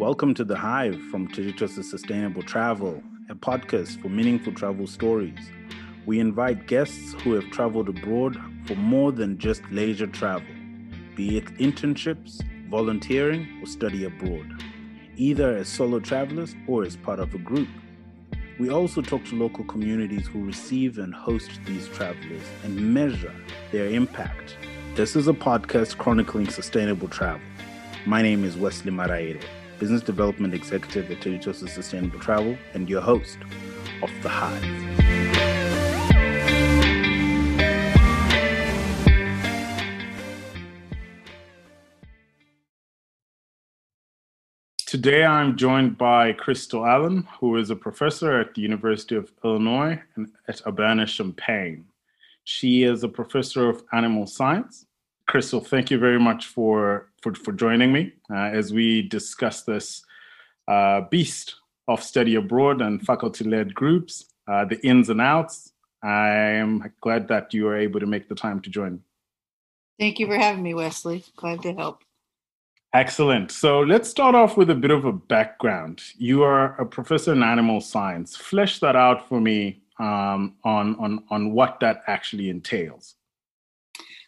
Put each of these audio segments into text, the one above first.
Welcome to The Hive from Digital Sustainable Travel, a podcast for meaningful travel stories. We invite guests who have traveled abroad for more than just leisure travel, be it internships, volunteering, or study abroad, either as solo travelers or as part of a group. We also talk to local communities who receive and host these travelers and measure their impact. This is a podcast chronicling sustainable travel. My name is Wesley Maraire, Business Development Executive at Telitosa Sustainable Travel, and your host of The Hive. Today, I'm joined by Crystal Allen, who is a professor at the University of Illinois at Urbana-Champaign. She is a professor of animal science Crystal, thank you very much for for, for joining me uh, as we discuss this uh, beast of study abroad and faculty-led groups, uh, the ins and outs. I am glad that you are able to make the time to join. Thank you for having me, Wesley. Glad to help. Excellent. So let's start off with a bit of a background. You are a professor in animal science. Flesh that out for me um, on, on, on what that actually entails.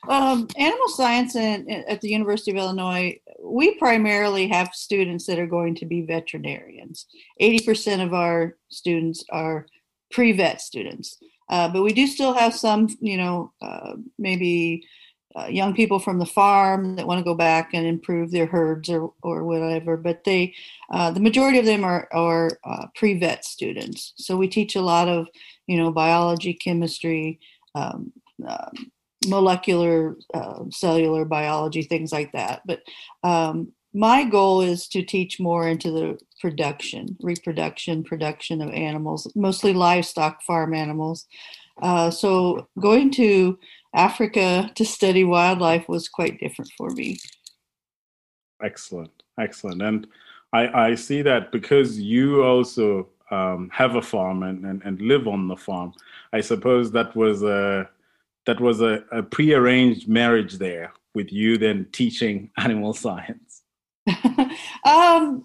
Um, animal science in, at the University of Illinois, we primarily have students that are going to be veterinarians. 80% of our students are pre vet students. Uh, but we do still have some, you know, uh, maybe uh, young people from the farm that want to go back and improve their herds or, or whatever. But they, uh, the majority of them are, are uh, pre vet students. So we teach a lot of, you know, biology, chemistry, um, um molecular uh, cellular biology things like that. But um, my goal is to teach more into the production reproduction production of animals mostly livestock farm animals. Uh, so going to africa to study wildlife was quite different for me. Excellent excellent. And i, I see that because you also um, have a farm and, and, and live on the farm i suppose that was a that was a, a prearranged marriage there with you then teaching animal science? um,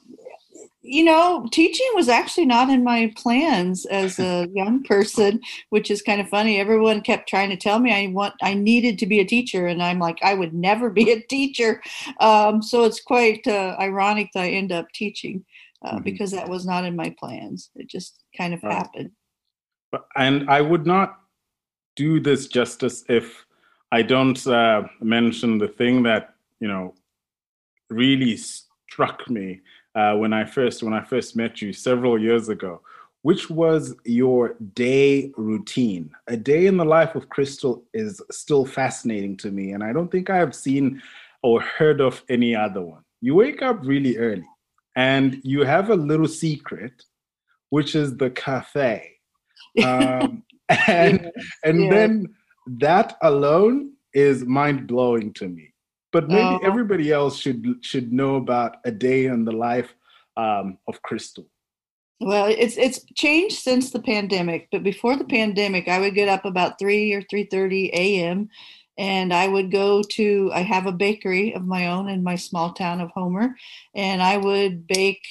you know, teaching was actually not in my plans as a young person, which is kind of funny. Everyone kept trying to tell me I want, I needed to be a teacher, and I'm like, I would never be a teacher. Um, so it's quite uh, ironic that I end up teaching uh, mm-hmm. because that was not in my plans. It just kind of right. happened. And I would not do this justice if I don't uh, mention the thing that you know really struck me uh, when I first when I first met you several years ago, which was your day routine. A day in the life of Crystal is still fascinating to me, and I don't think I have seen or heard of any other one. You wake up really early, and you have a little secret, which is the cafe. Um, and and yeah. then that alone is mind blowing to me. But maybe uh, everybody else should should know about a day in the life um, of Crystal. Well, it's it's changed since the pandemic. But before the pandemic, I would get up about three or three thirty a.m. and I would go to. I have a bakery of my own in my small town of Homer, and I would bake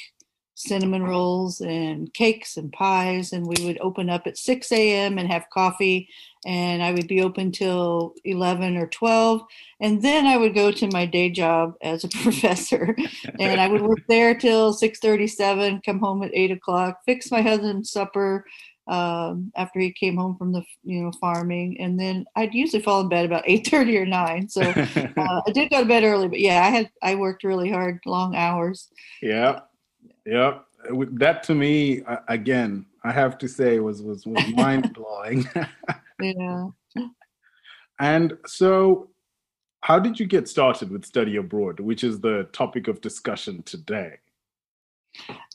cinnamon rolls and cakes and pies. And we would open up at 6 a.m. and have coffee. And I would be open till 11 or 12. And then I would go to my day job as a professor. and I would work there till 6.37, come home at 8 o'clock, fix my husband's supper, um, after he came home from the you know farming, and then I'd usually fall in bed about eight thirty or nine. So uh, I did go to bed early, but yeah, I had I worked really hard, long hours. Yeah, Yep. That to me, again, I have to say was was, was mind blowing. yeah. And so, how did you get started with study abroad, which is the topic of discussion today?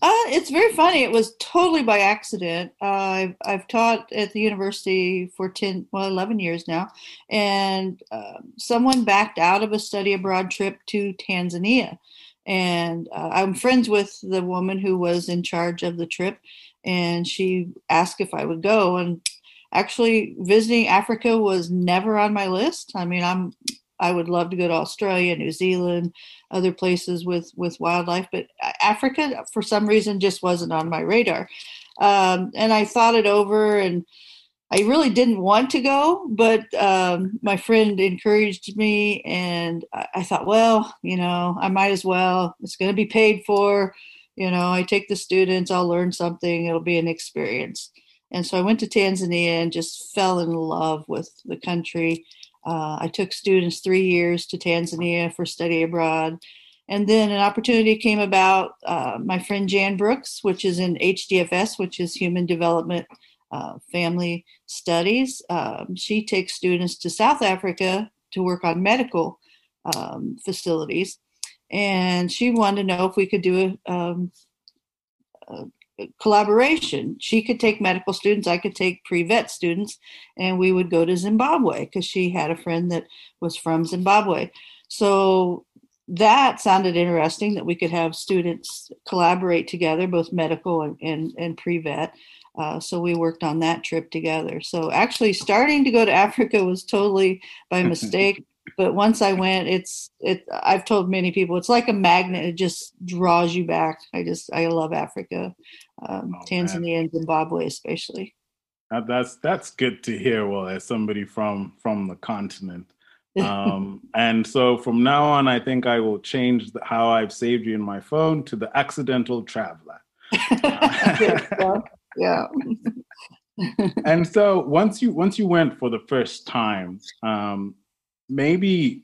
Uh, it's very funny. It was totally by accident. Uh, I've, I've taught at the university for 10, well, 11 years now, and uh, someone backed out of a study abroad trip to Tanzania and uh, I'm friends with the woman who was in charge of the trip, and she asked if I would go. And actually, visiting Africa was never on my list. I mean, I'm I would love to go to Australia, New Zealand, other places with with wildlife, but Africa for some reason just wasn't on my radar. Um, and I thought it over, and I really didn't want to go, but um, my friend encouraged me, and I, thought, well, you know, I might as well. It's going to be paid for. You know, I take the students, I'll learn something. It'll be an experience. And so I went to Tanzania and just fell in love with the country. Uh, I took students three years to Tanzania for study abroad. And then an opportunity came about. Uh, my friend Jan Brooks, which is in HDFS, which is Human Development uh, Family Studies, um, she takes students to South Africa to work on medical um, facilities. And she wanted to know if we could do a, um, a collaboration. She could take medical students, I could take pre vet students, and we would go to Zimbabwe because she had a friend that was from Zimbabwe. So that sounded interesting that we could have students collaborate together, both medical and, and, and pre vet. Uh, so we worked on that trip together. So actually, starting to go to Africa was totally by mistake but once I went, it's it. I've told many people it's like a magnet. It just draws you back. I just I love Africa, um, oh, Tanzania and Zimbabwe especially. that's that's good to hear. Well, as somebody from from the continent, um, and so from now on, I think I will change the, how I've saved you in my phone to the accidental traveler. Yeah. and so once you once you went for the first time, um, maybe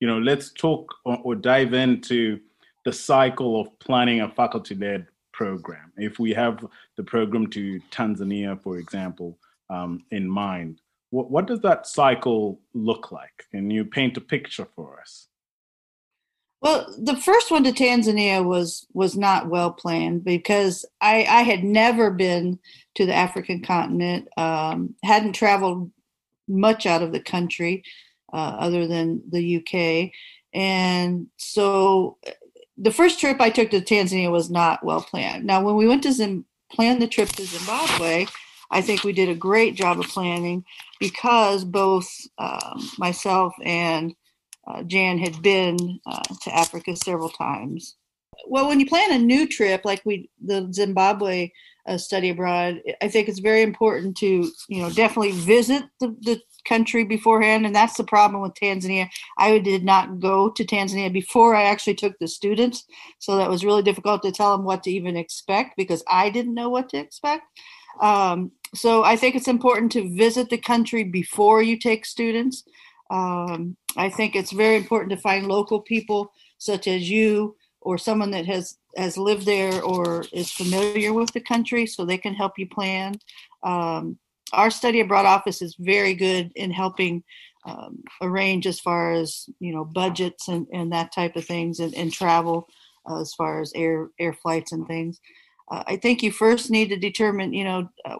you know let's talk or, or dive into the cycle of planning a faculty-led program. If we have the program to Tanzania, for example, um, in mind, what, what does that cycle look like? Can you paint a picture for us? Well, the first one to Tanzania was was not well planned because I, I had never been to the African continent, um, hadn't traveled much out of the country uh, other than the UK. And so the first trip I took to Tanzania was not well planned. Now, when we went to Zim- plan the trip to Zimbabwe, I think we did a great job of planning because both um, myself and uh, Jan had been uh, to Africa several times. Well, when you plan a new trip, like we the Zimbabwe uh, study abroad, I think it's very important to you know definitely visit the, the country beforehand, and that's the problem with Tanzania. I did not go to Tanzania before I actually took the students, so that was really difficult to tell them what to even expect because I didn't know what to expect. Um, so I think it's important to visit the country before you take students. Um, I think it's very important to find local people such as you or someone that has has lived there or is familiar with the country so they can help you plan. Um, our study abroad office is very good in helping um, arrange as far as you know budgets and, and that type of things and, and travel uh, as far as air air flights and things uh, i think you first need to determine you know uh,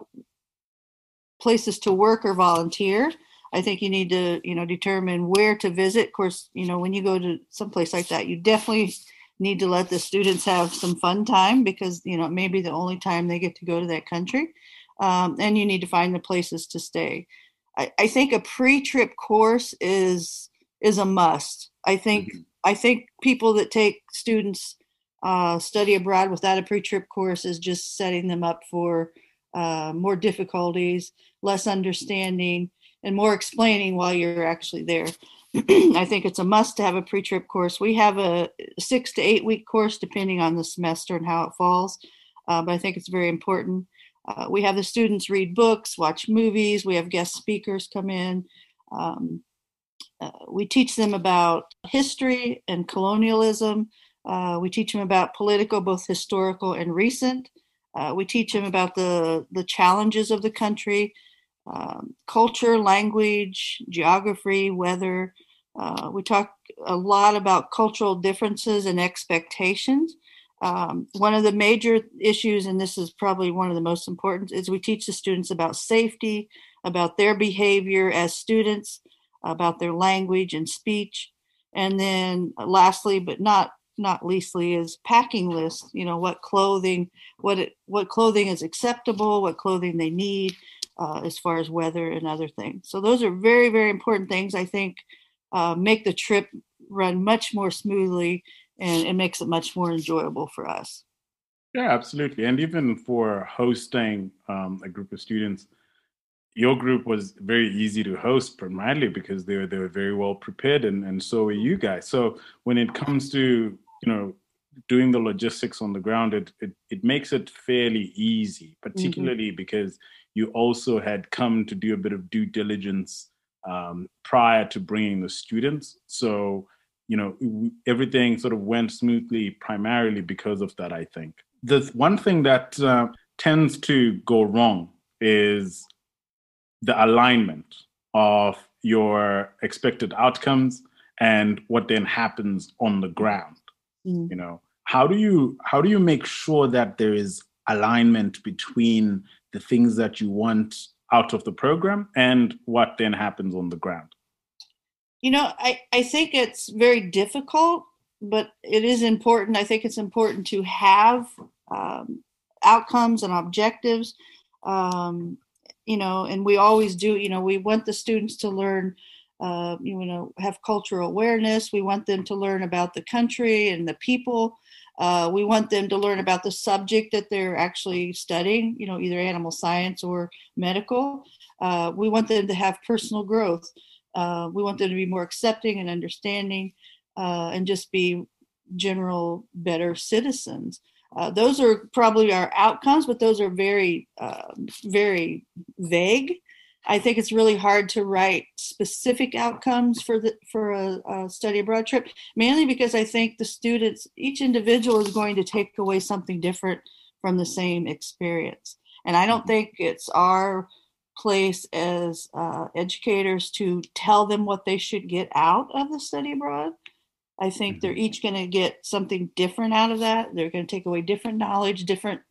places to work or volunteer i think you need to you know determine where to visit of course you know when you go to some place like that you definitely need to let the students have some fun time because you know it may be the only time they get to go to that country um, and you need to find the places to stay. I, I think a pre-trip course is is a must. I think mm-hmm. I think people that take students uh, study abroad without a pre-trip course is just setting them up for uh, more difficulties, less understanding, and more explaining while you're actually there. I think it's a must to have a pre-trip course. We have a six to eight week course depending on the semester and how it falls, uh, but I think it's very important. Uh, we have the students read books, watch movies. We have guest speakers come in. Um, uh, we teach them about history and colonialism. Uh, we teach them about political, both historical and recent. Uh, we teach them about the, the challenges of the country, um, culture, language, geography, weather. Uh, we talk a lot about cultural differences and expectations. Um, one of the major issues, and this is probably one of the most important, is we teach the students about safety, about their behavior as students, about their language and speech, and then lastly, but not not leastly, is packing list. You know what clothing, what it, what clothing is acceptable, what clothing they need, uh, as far as weather and other things. So those are very very important things. I think uh, make the trip run much more smoothly and it makes it much more enjoyable for us. Yeah, absolutely. And even for hosting um, a group of students, your group was very easy to host primarily because they were they were very well prepared and, and so are you guys. So when it comes to, you know, doing the logistics on the ground, it it, it makes it fairly easy, mm-hmm. particularly mm-hmm. because you also had come to do a bit of due diligence um, prior to bringing the students. So, you know, everything sort of went smoothly primarily because of that, I think. The one thing that uh, tends to go wrong is the alignment of your expected outcomes and what then happens on the ground. Mm. You know, how do you how do you make sure that there is alignment between the things that you want out of the program and what then happens on the ground? You know, I, I think it's very difficult, but it is important. I think it's important to have um, outcomes and objectives. Um, you know, and we always do, you know, we want the students to learn, uh, you know, have cultural awareness. We want them to learn about the country and the people. Uh, we want them to learn about the subject that they're actually studying, you know, either animal science or medical. Uh, we want them to have personal growth. Uh, we want them to be more accepting and understanding uh, and just be general better citizens. Uh, those are probably our outcomes, but those are very, uh, very vague. I think it's really hard to write specific outcomes for the for a, a, study abroad trip, mainly because I think the students, each individual, is going to take away something different from the same experience, and I don't mm-hmm. think it's our place as uh, educators to tell them what they should get out of the study abroad. I think they're mm-hmm. each going to get something different out of that. They're going to take away different knowledge, different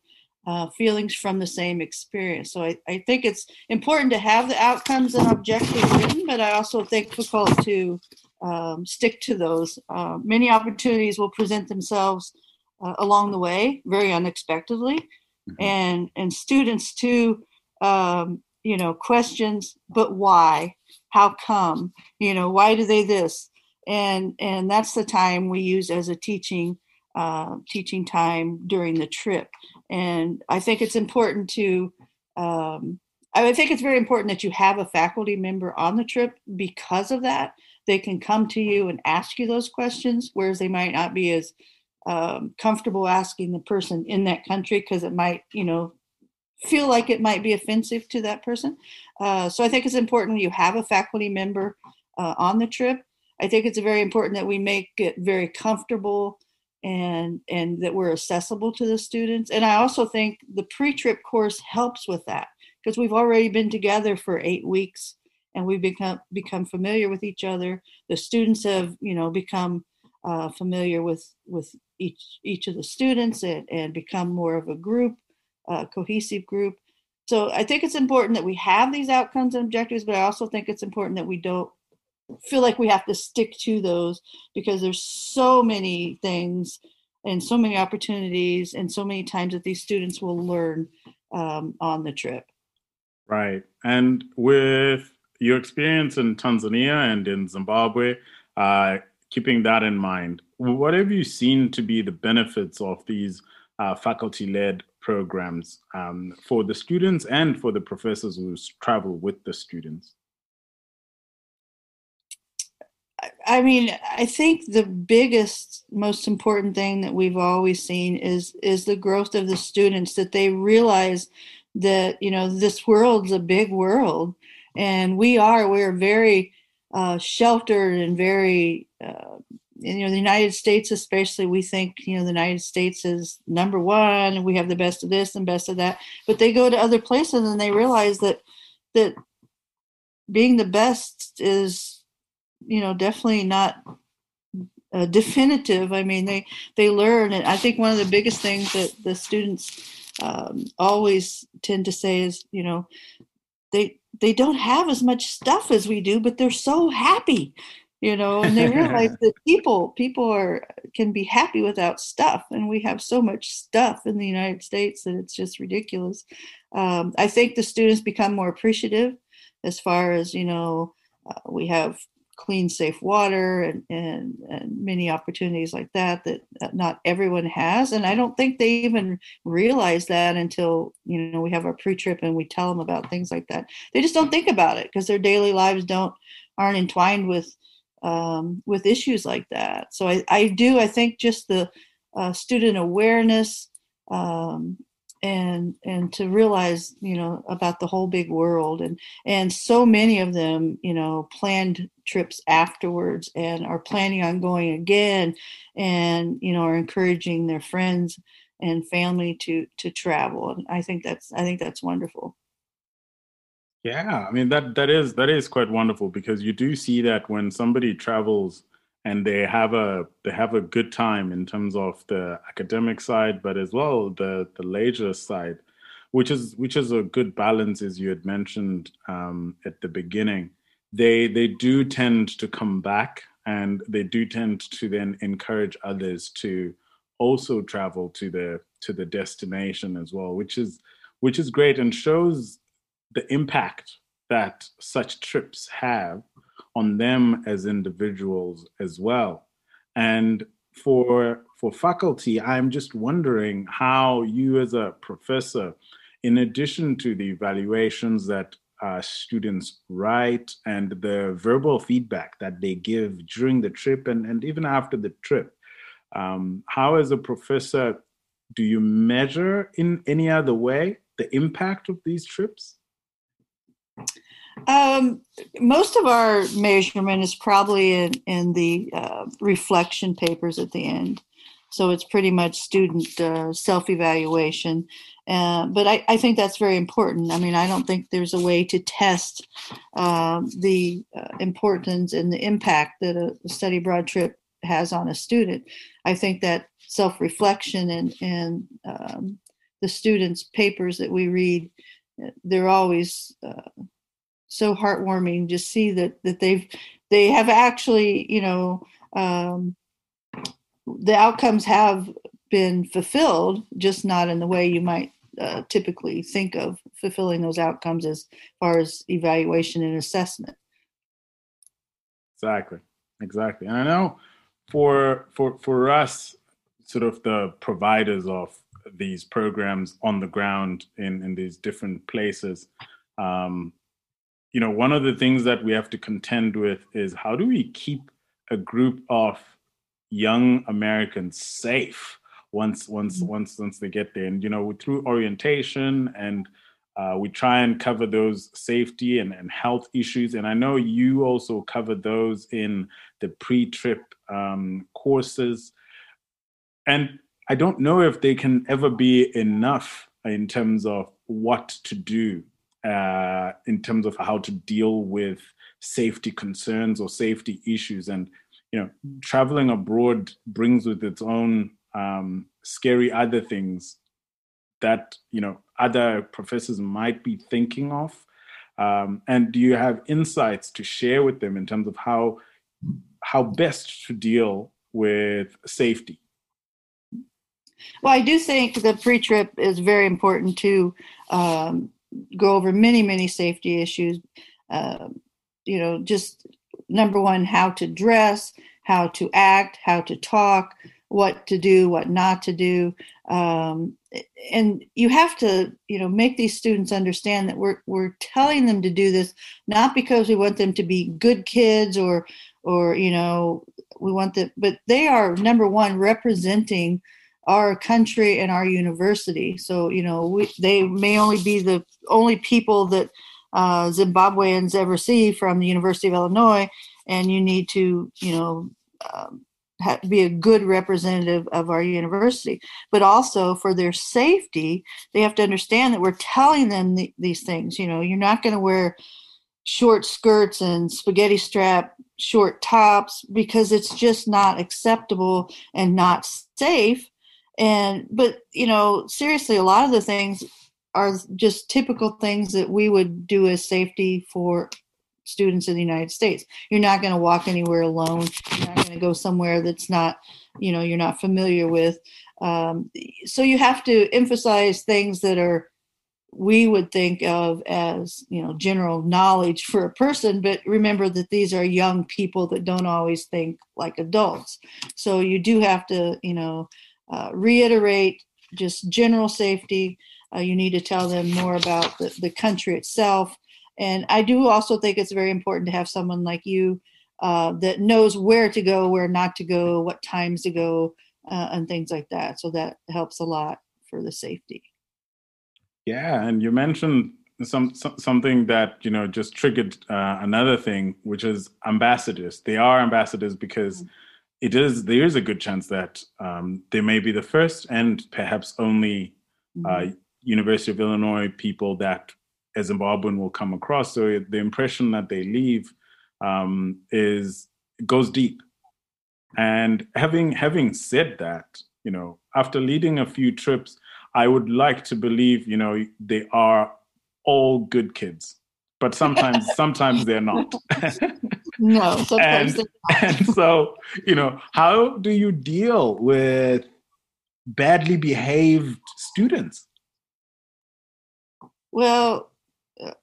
uh, feelings from the same experience. So I, I think it's important to have the outcomes and objectives written, but I also think difficult to um, stick to those. Uh, many opportunities will present themselves uh, along the way, very unexpectedly, mm-hmm. and and students too. Um, you know, questions, but why? How come? You know, why do they this? And and that's the time we use as a teaching uh, teaching time during the trip and I think it's important to, um, I think it's very important that you have a faculty member on the trip because of that. They can come to you and ask you those questions, whereas they might not be as um, comfortable asking the person in that country because it might, you know, feel like it might be offensive to that person. Uh, so I think it's important you have a faculty member uh, on the trip. I think it's very important that we make it very comfortable and and that we're accessible to the students. And i also think the pre-trip course helps with that because we've already been together for eight weeks and we've become become familiar with each other. The students have you know become uh, familiar with with each each of the students and, and become more of a group a cohesive group. So i think it's important that we have these outcomes and objectives but i also think it's important that we don't feel like we have to stick to those because there's so many things and so many opportunities and so many times that these students will learn um, on the trip. Right. And with your experience in Tanzania and in Zimbabwe, uh, keeping that in mind, what have you seen to be the benefits of these uh, faculty led programs um, for the students and for the professors who travel with the students? I mean, I think the biggest, most important thing that we've always seen is is the growth of the students that they realize that you know this world's a big world, and we are we're very uh, sheltered and very uh, you know the United States especially we think you know the United States is number one and we have the best of this and best of that, but they go to other places and they realize that that being the best is you know definitely not uh, definitive. I mean they they learn and i think one of the biggest things that the students um, always tend to say is you know they they don't have as much stuff as we do but they're so happy you know and they realize that people people are can be happy without stuff and we have so much stuff in the united states that it's just ridiculous. Um, i think the students become more appreciative as far as you know uh, we have clean, safe water and, and, and many opportunities like that that not everyone has. And I don't think they even realize that until, you know, we have our pre-trip and we tell them about things like that. They just don't think about it because their daily lives don't aren't entwined with um, with issues like that. So I, I do, I think just the uh, student awareness um, and and to realize you know about the whole big world and and so many of them you know planned trips afterwards and are planning on going again and you know are encouraging their friends and family to to travel and i think that's i think that's wonderful. Yeah i mean that that is that is quite wonderful because you do see that when somebody travels and they have a they have a good time in terms of the academic side, but as well the the leisure side, which is which is a good balance, as you had mentioned um, at the beginning. They they do tend to come back, and they do tend to then encourage others to also travel to the to the destination as well, which is which is great and shows the impact that such trips have on them as individuals as well. And for for faculty, I'm just wondering how you as a professor, in addition to the evaluations that uh, students write and the verbal feedback that they give during the trip and, and even after the trip, um, how as a professor do you measure in any other way the impact of these trips? Um, most of our measurement is probably in, in the uh, reflection papers at the end. So it's pretty much student uh, self evaluation. Uh, but I, I, think that's very important. I mean, I don't think there's a way to test um, the uh, importance and the impact that a study abroad trip has on a student. I think that self reflection and, and um, the students' papers that we read, uh, they're always uh, so heartwarming to see that that they've they have actually you know um, the outcomes have been fulfilled just not in the way you might uh, typically think of fulfilling those outcomes as far as evaluation and assessment. Exactly exactly. And i know for for for us sort of the providers of these programs on the ground in in these different places um, you know, one of the things that we have to contend with is how do we keep a group of young Americans safe once once mm-hmm. once once they get there, and you know, through orientation and uh, we try and cover those safety and, and health issues. And I know you also cover those in the pre-trip um, courses. And I don't know if they can ever be enough in terms of what to do uh, in terms of how to deal with safety concerns or safety issues. And you know, traveling abroad brings with its own um, scary other things that you know other professors might be thinking of. Um, and do you have insights to share with them in terms of how how best to deal with safety? Well, I do think the pre-trip is very important to um, go over many, many safety issues. Uh, you know, just number one, how to dress, how to act, how to talk, what to do, what not to do. Um, and you have to, you know, make these students understand that we're we're telling them to do this not because we want them to be good kids or or you know we want them, but they are number one representing our country and our university. So, you know, we, they may only be the only people that uh, Zimbabweans ever see from the University of Illinois, and you need to, you know, um, be a good representative of our university. But also for their safety, they have to understand that we're telling them the, these things. You know, you're not going to wear short skirts and spaghetti strap short tops because it's just not acceptable and not safe and but you know seriously a lot of the things are just typical things that we would do as safety for students in the united states. You're not going to walk anywhere alone. You're not going to go somewhere that's not you know you're not familiar with. Um, so you have to emphasize things that are we would think of as you know general knowledge for a person but remember that these are young people that don't always think like adults. So you do have to you know uh, reiterate just general safety uh, you need to tell them more about the, the country itself and i do also think it's very important to have someone like you uh, that knows where to go where not to go what times to go uh, and things like that so that helps a lot for the safety yeah, and you mentioned some, some something that you know just triggered uh, another thing, which is ambassadors. They are ambassadors because mm-hmm. It is there is a good chance that um, they may be the first and perhaps only uh, mm-hmm. uh, University of Illinois people that a Zimbabwean will come across. So the impression that they leave um, is goes deep. And having having said that, you know, after leading a few trips, I would like to believe, you know, they are all good kids, but sometimes, sometimes they're not. no, and, and so, you know, how do you deal with badly behaved students? Well, uh,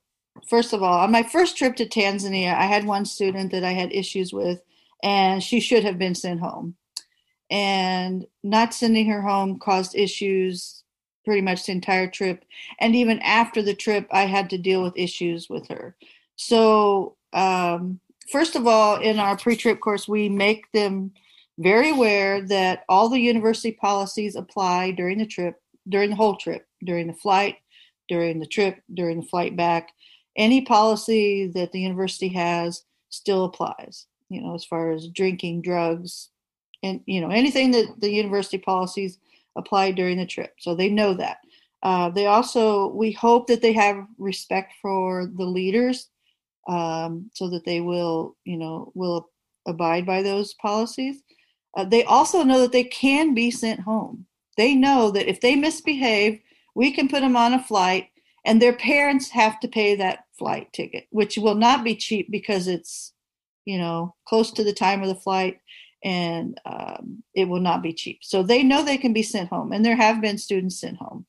first of all, on my first trip to Tanzania, I had one student that I had issues with, and she should have been sent home. And not sending her home caused issues pretty much the entire trip. And even after the trip, I had to deal with issues with her. So, um, first of all, in our pre trip course, we make them very aware that all the university policies apply during the trip, during the whole trip, during the flight, during the trip, during the flight back. Any policy that the university has still applies, you know, as far as drinking, drugs, and, you know, anything that the university policies apply during the trip. So they know that. Uh, they also, we hope that they have respect for the leaders um, so that they will, you know, will abide by those policies. Uh, they also know that they can be sent home. They know that if they misbehave, we can put them on a flight and their parents have to pay that flight ticket, which will not be cheap because it's, you know, close to the time of the flight and um, it will not be cheap. So they know they can be sent home, and there have been students sent home.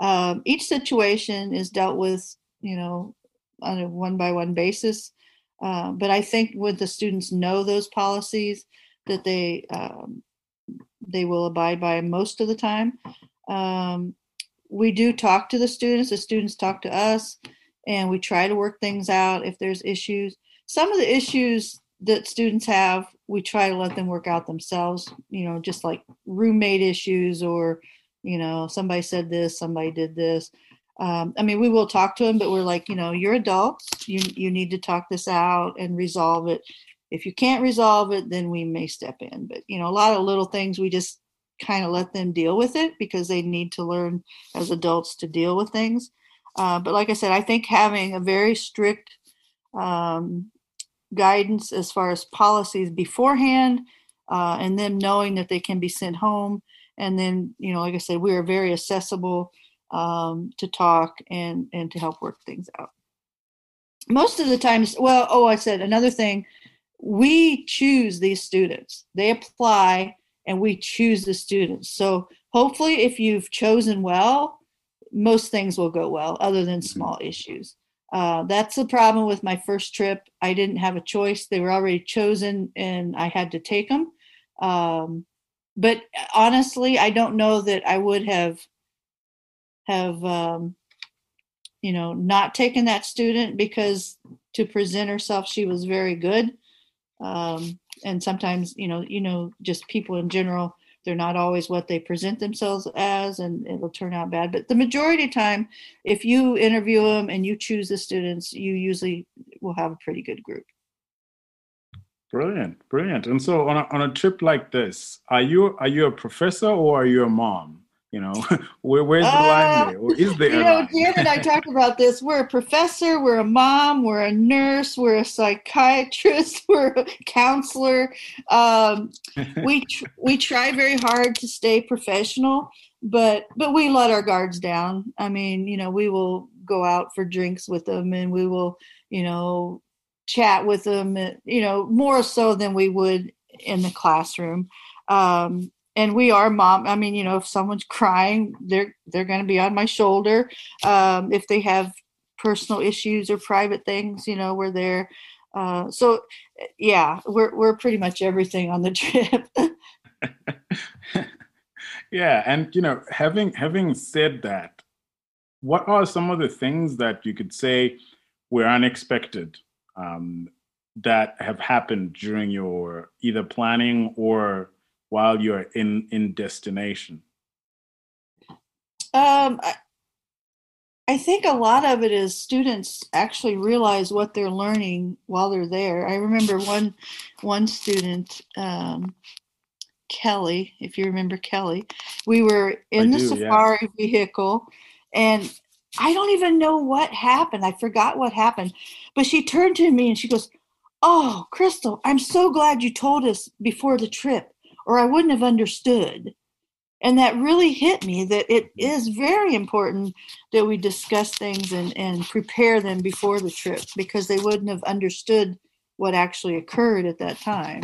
Um, each situation is dealt with, you know, on a one by one basis. Uh, but I think when the students know those policies, that they um, they will abide by most of the time. Um, we do talk to the students. The students talk to us, and we try to work things out if there's issues. Some of the issues that students have, we try to let them work out themselves, you know, just like roommate issues or, you know, somebody said this, somebody did this. Um, I mean, we will talk to them, but we're like, you know, you're adults. You you need to talk this out and resolve it. If you can't resolve it, then we may step in. But you know, a lot of little things we just kind of let them deal with it because they need to learn as adults to deal with things. Uh, but like I said, I think having a very strict um, guidance as far as policies beforehand uh, and them knowing that they can be sent home and then you know like i said we are very accessible um, to talk and and to help work things out most of the times well oh i said another thing we choose these students they apply and we choose the students so hopefully if you've chosen well most things will go well other than small issues uh, that's the problem with my first trip. I didn't have a choice. They were already chosen and I had to take them. Um, but honestly, I don't know that I would have have um, you know not taken that student because to present herself she was very good. Um, and sometimes you know you know just people in general they're not always what they present themselves as and it'll turn out bad. But the majority of time if you interview them and you choose the students you usually will have a pretty good group. Brilliant brilliant. And so on a, on a trip like this are you are you a professor or are you a mom you know, where, where's the uh, line there? Or is there you know, Dan and I talked about this. We're a professor, we're a mom, we're a nurse, we're a psychiatrist, we're a counselor. Um, we tr- we try very hard to stay professional, but but we let our guards down. I mean, you know, we will go out for drinks with them, and we will, you know, chat with them. You know, more so than we would in the classroom. Um, and we are mom i mean you know if someone's crying they're they're going to be on my shoulder. Um, if they have personal issues or private things you know we're there uh, so yeah we're, we're pretty much everything on the trip. Yeah and you know having having said that what are some of the things that you could say were unexpected um, that have happened during your either planning or while you're in in destination um, I, I think a lot of it is students actually realize what they're learning while they're there. I remember one one student, um, Kelly, if you remember Kelly, we were in I the do, safari yeah. vehicle, and I don't even know what happened. I forgot what happened, but she turned to me and she goes, "Oh, Crystal, I'm so glad you told us before the trip, or I wouldn't have understood." and that really hit me that it is very important that we discuss things and, and prepare them before the trip because they wouldn't have understood what actually occurred at that time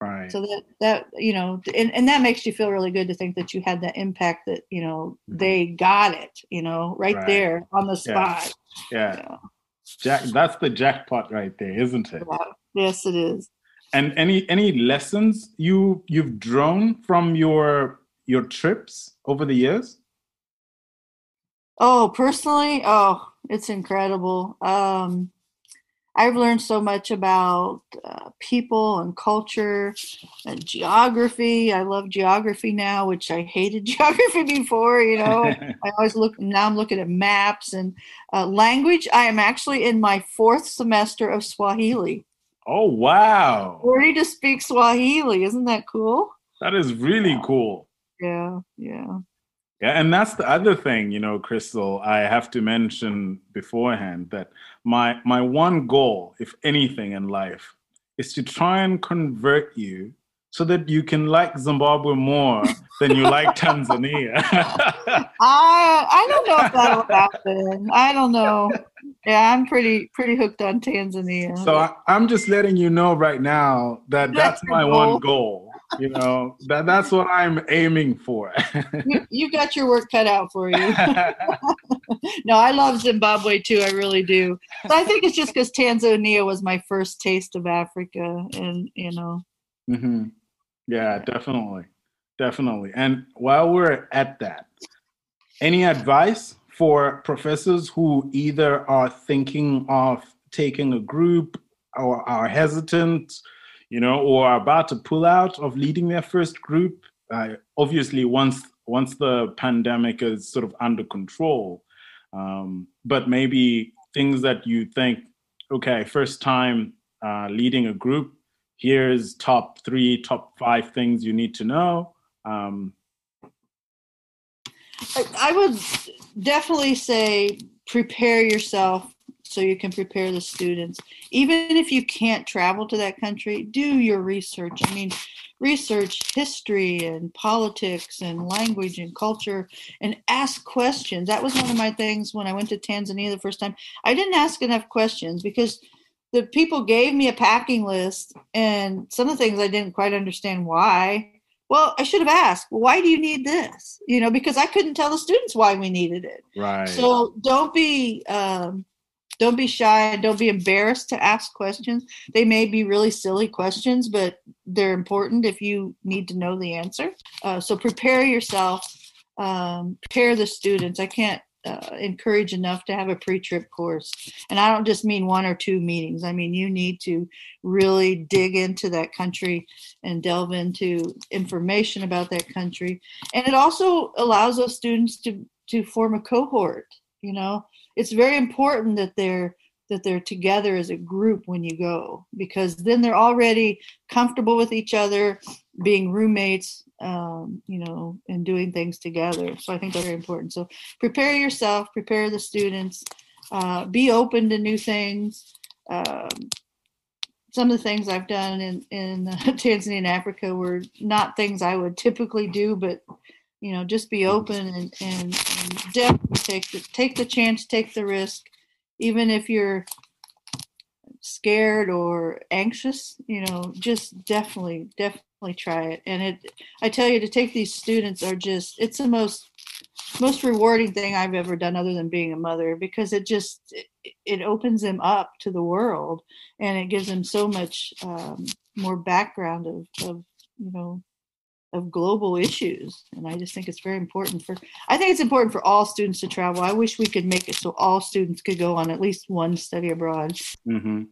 right so that that you know and, and that makes you feel really good to think that you had that impact that you know mm-hmm. they got it you know right, right. there on the spot yeah, yeah. jack that's the jackpot right there isn't it yeah. yes it is and any any lessons you you've drawn from your your trips over the years? Oh, personally, oh, it's incredible. Um, I've learned so much about uh, people and culture and geography. I love geography now, which I hated geography before. You know, I always look now. I'm looking at maps and uh, language. I am actually in my fourth semester of Swahili. Oh wow! Ready to speak Swahili? Isn't that cool? That is really cool yeah yeah yeah and that's the other thing you know crystal i have to mention beforehand that my my one goal if anything in life is to try and convert you so that you can like zimbabwe more than you like tanzania. I i don't know if that'll happen. I don't know. Yeah i'm pretty pretty hooked on tanzania. So I, i'm just letting you know right now that that's, that's my goal. one goal. you know? That that's what i'm aiming for. You, you got your work cut out for you. No i love zimbabwe too i really do. But i think it's just because tanzania was my first taste of africa and you know. Mm-hmm. Yeah definitely. Definitely. And while we're at that any advice for professors who either are thinking of taking a group or are hesitant you know, or are about to pull out of leading their first group. Uh, obviously, once once the pandemic is sort of under control, um, but maybe things that you think, okay, first time uh, leading a group, here's top three, top five things you need to know. Um, I would definitely say prepare yourself so you can prepare the students. Even if you can't travel to that country, do your research. I mean, research history and politics and language and culture and ask questions. That was one of my things when I went to Tanzania the first time. I didn't ask enough questions because the people gave me a packing list and some of the things I didn't quite understand why. Well, I should have asked, why do you need this? You know, because I couldn't tell the students why we needed it. Right. So don't be um, don't be shy don't be embarrassed to ask questions. They may be really silly questions, but they're important if you need to know the answer. Uh, so prepare yourself, um, prepare the students. I can't uh, encourage enough to have a pre-trip course. And i don't just mean one or two meetings. I mean you need to really dig into that country and delve into information about that country. And it also allows those students to to form a cohort you know? It's very important that they're that they're together as a group when you go because then they're already comfortable with each other being roommates um, you know and doing things together. So i think that's very important. So prepare yourself prepare the students uh, be open to new things. Um, some of the things i've done in in tanzania and africa were not things i would typically do but you know just be open and, and, and definitely take the take the chance take the risk. Even if you're scared or anxious, you know, just definitely, definitely try it. And it, I tell you, to take these students are just, it's the most, most rewarding thing I've ever done other than being a mother because it just, it, it opens them up to the world and it gives them so much um, more background of, of, you know, of global issues and i just think it's very important for i think it's important for all students to travel. I wish we could make it so all students could go on at least one study abroad. Mm-hmm.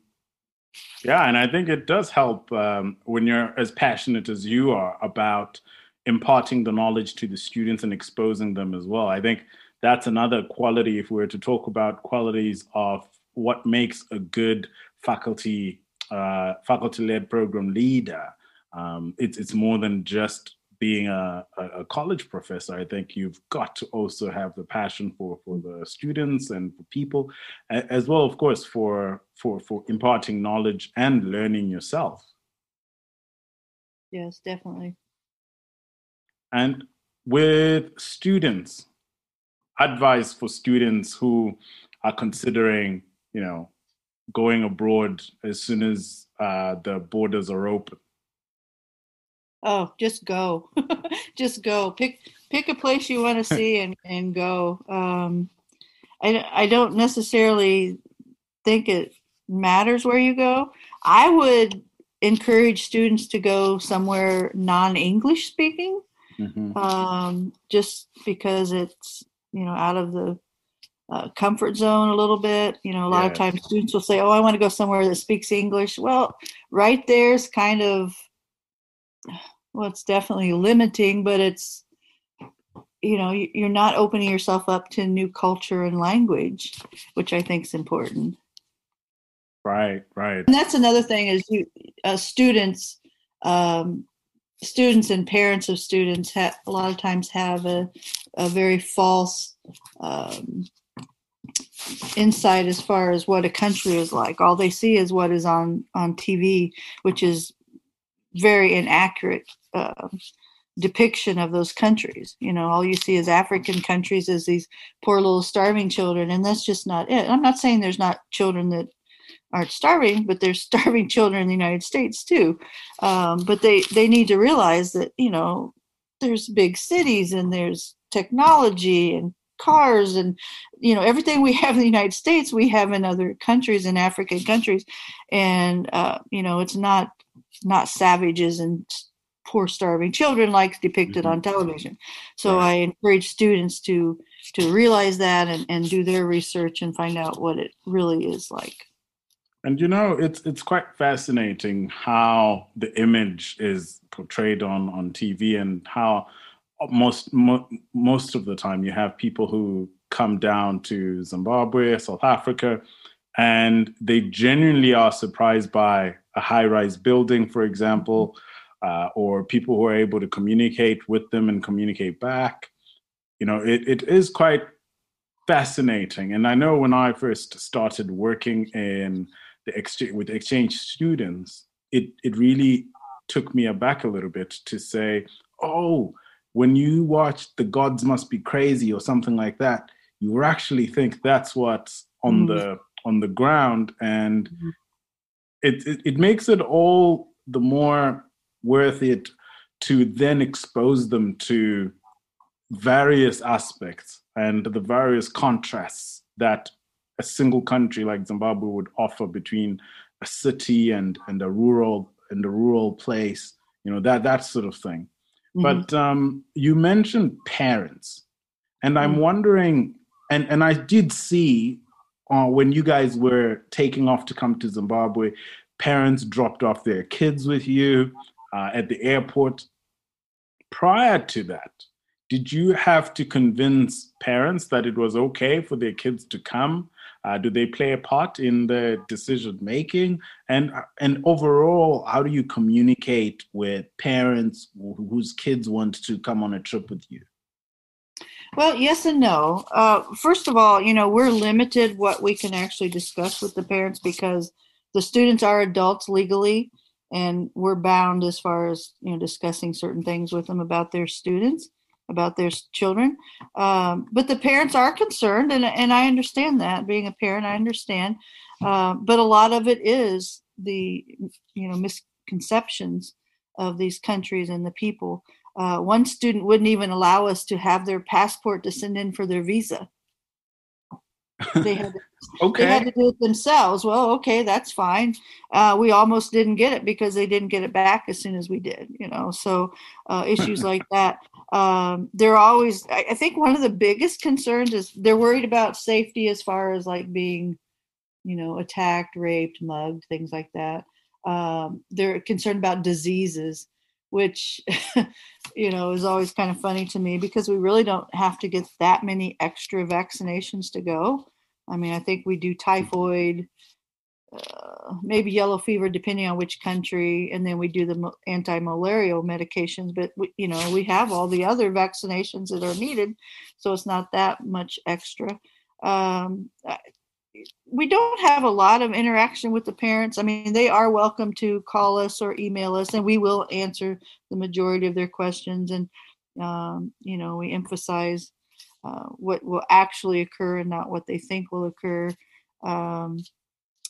yeah and i think it does help um, when you're as passionate as you are about imparting the knowledge to the students and exposing them as well. I think that's another quality if we were to talk about qualities of what makes a good faculty uh, faculty led program leader um, it's it's more than just being a, a, college professor. I think you've got to also have the passion for for the students and for people, as well, of course, for for for imparting knowledge and learning yourself. Yes, definitely. And with students, advice for students who are considering, you know, going abroad as soon as uh, the borders are open oh just go just go pick pick a place you want to see and and go um i i don't necessarily think it matters where you go i would encourage students to go somewhere non-english speaking mm-hmm. um just because it's you know out of the uh, comfort zone a little bit. You know, a lot of times students will say, "Oh, I want to go somewhere that speaks English." Well, right there's kind of well it's definitely limiting but it's you know you're not opening yourself up to new culture and language which i think is important. Right right. And that's another thing is you uh, students um, students and parents of students have a lot of times have a, a very false um, insight as far as what a country is like. All they see is what is on on tv which is very inaccurate uh, depiction of those countries. You know, all you see is African countries as these poor little starving children, and that's just not it. I'm not saying there's not children that aren't starving, but there's starving children in the United States too. Um, but they they need to realize that you know there's big cities and there's technology and cars and you know everything we have in the united states we have in other countries in african countries and uh, you know it's not not savages and poor starving children like depicted mm-hmm. on television. So i encourage students to to realize that and, and do their research and find out what it really is like. And you know it's it's quite fascinating how the image is portrayed on on tv and how most mo- most of the time you have people who come down to zimbabwe south africa and they genuinely are surprised by a high rise building, for example, uh, or people who are able to communicate with them and communicate back. You know, it, it is quite fascinating. And I know when I first started working in the exchange with exchange students, it, it really took me aback a little bit to say, oh, when you watch The Gods Must Be Crazy or something like that, you actually think that's what's on mm. the on the ground and mm-hmm. It, it, it makes it all the more worth it to then expose them to various aspects and the various contrasts that a single country like Zimbabwe would offer between a city and and a rural and a rural place, you know that that sort of thing. Mm-hmm. But um, you mentioned parents, and I'm mm-hmm. wondering, and and I did see uh, when you guys were taking off to come to Zimbabwe, parents dropped off their kids with you uh, at the airport. Prior to that, did you have to convince parents that it was okay for their kids to come? Uh, do they play a part in the decision making? And and overall, how do you communicate with parents whose kids want to come on a trip with you? Well, yes and no. Uh, first of all, you know, we're limited what we can actually discuss with the parents because the students are adults legally and we're bound as far as, you know, discussing certain things with them about their students. about their children. Um, but the parents are concerned, and, and I understand that. Being a parent, I understand. Uh, but a lot of it is the you know misconceptions of these countries and the people. Uh, one student wouldn't even allow us to have their passport to send in for their visa. They had to, okay. they had to do it themselves. Well, okay, that's fine. Uh, we almost didn't get it because they didn't get it back as soon as we did. You know, so uh, issues like that. Um, they're always. I, I think one of the biggest concerns is they're worried about safety as far as like being, you know, attacked, raped, mugged, things like that. Um, they're concerned about diseases which you know is always kind of funny to me because we really don't have to get that many extra vaccinations to go. I mean i think we do typhoid uh, maybe yellow fever depending on which country and then we do the anti-malarial medications but we, you know we have all the other vaccinations that are needed so it's not that much extra. Um, we don't have a lot of interaction with the parents. I mean, they are welcome to call us or email us, and we will answer the majority of their questions. And um, you know, we emphasize uh, what will actually occur and not what they think will occur. Um,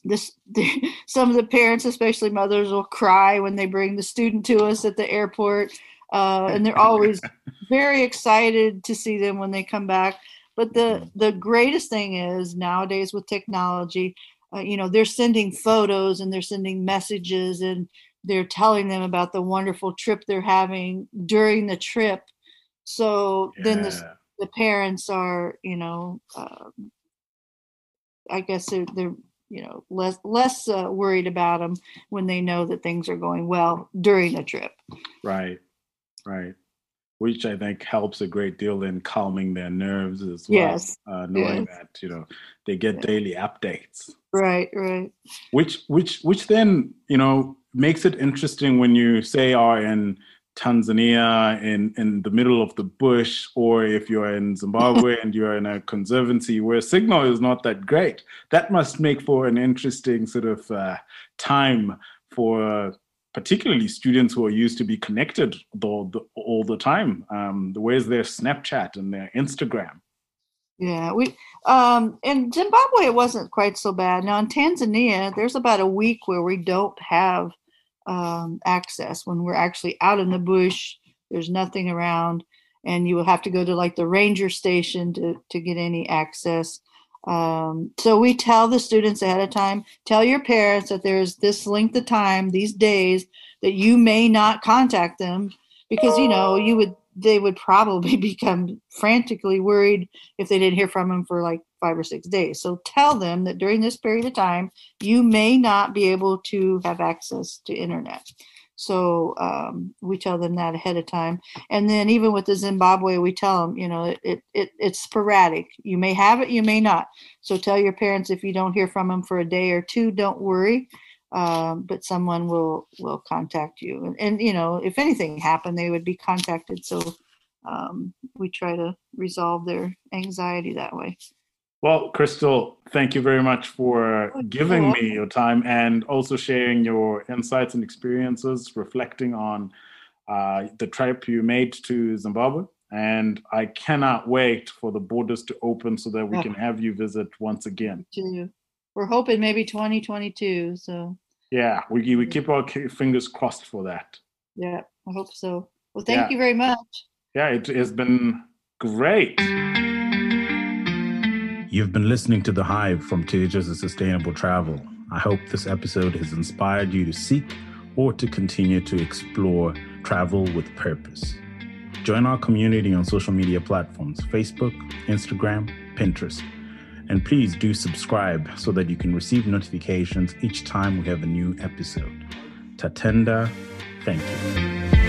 this the, some of the parents, especially mothers, will cry when they bring the student to us at the airport, uh, and they're always very excited to see them when they come back but the mm-hmm. the greatest thing is nowadays with technology, uh, you know, they're sending photos and they're sending messages and they're telling them about the wonderful trip they're having during the trip. So yeah. then the the parents are, you know, um, I guess they're, they're you know less less uh, worried about them when they know that things are going well during the trip. Right, right which I think helps a great deal in calming their nerves as well. Yes. Uh, knowing yes. that you know they get yeah. daily updates. Right, right. Which which which then you know makes it interesting when you say are in Tanzania in in the middle of the bush, or if you're in Zimbabwe and you're in a conservancy where signal is not that great. That must make for an interesting sort of uh, time for particularly students who are used to be connected the, the, all the time. Um, where's their Snapchat and their Instagram? Yeah, we um, in Zimbabwe it wasn't quite so bad. Now in Tanzania, there's about a week where we don't have um, access when we're actually out in the bush. There's nothing around, and you will have to go to like the ranger station to to get any access. Um, so we tell the students ahead of time, tell your parents that there's this length of time, these days that you may not contact them because you know you would they would probably become frantically worried if they didn't hear from them for like five or six days. So tell them that during this period of time, you may not be able to have access to internet. So um, we tell them that ahead of time. And then even with the Zimbabwe, we tell them, you know, it, it, it's sporadic. You may have it, you may not. So tell your parents if you don't hear from them for a day or two, don't worry. Um, but someone will will contact you. And, and, you know, if anything happened, they would be contacted. So um, we try to resolve their anxiety that way. Well, Crystal, thank you very much for giving me your time and also sharing your insights and experiences, reflecting on uh, the trip you made to Zimbabwe. And I cannot wait for the borders to open so that we can have you visit once again. We're hoping maybe 2022. So, yeah, we, we keep our fingers crossed for that. Yeah, I hope so. Well, thank yeah. you very much. Yeah, it has been great. You've been listening to The Hive from Teachers of Sustainable Travel. I hope this episode has inspired you to seek or to continue to explore travel with purpose. Join our community on social media platforms Facebook, Instagram, Pinterest. And please do subscribe so that you can receive notifications each time we have a new episode. Tatenda, thank you.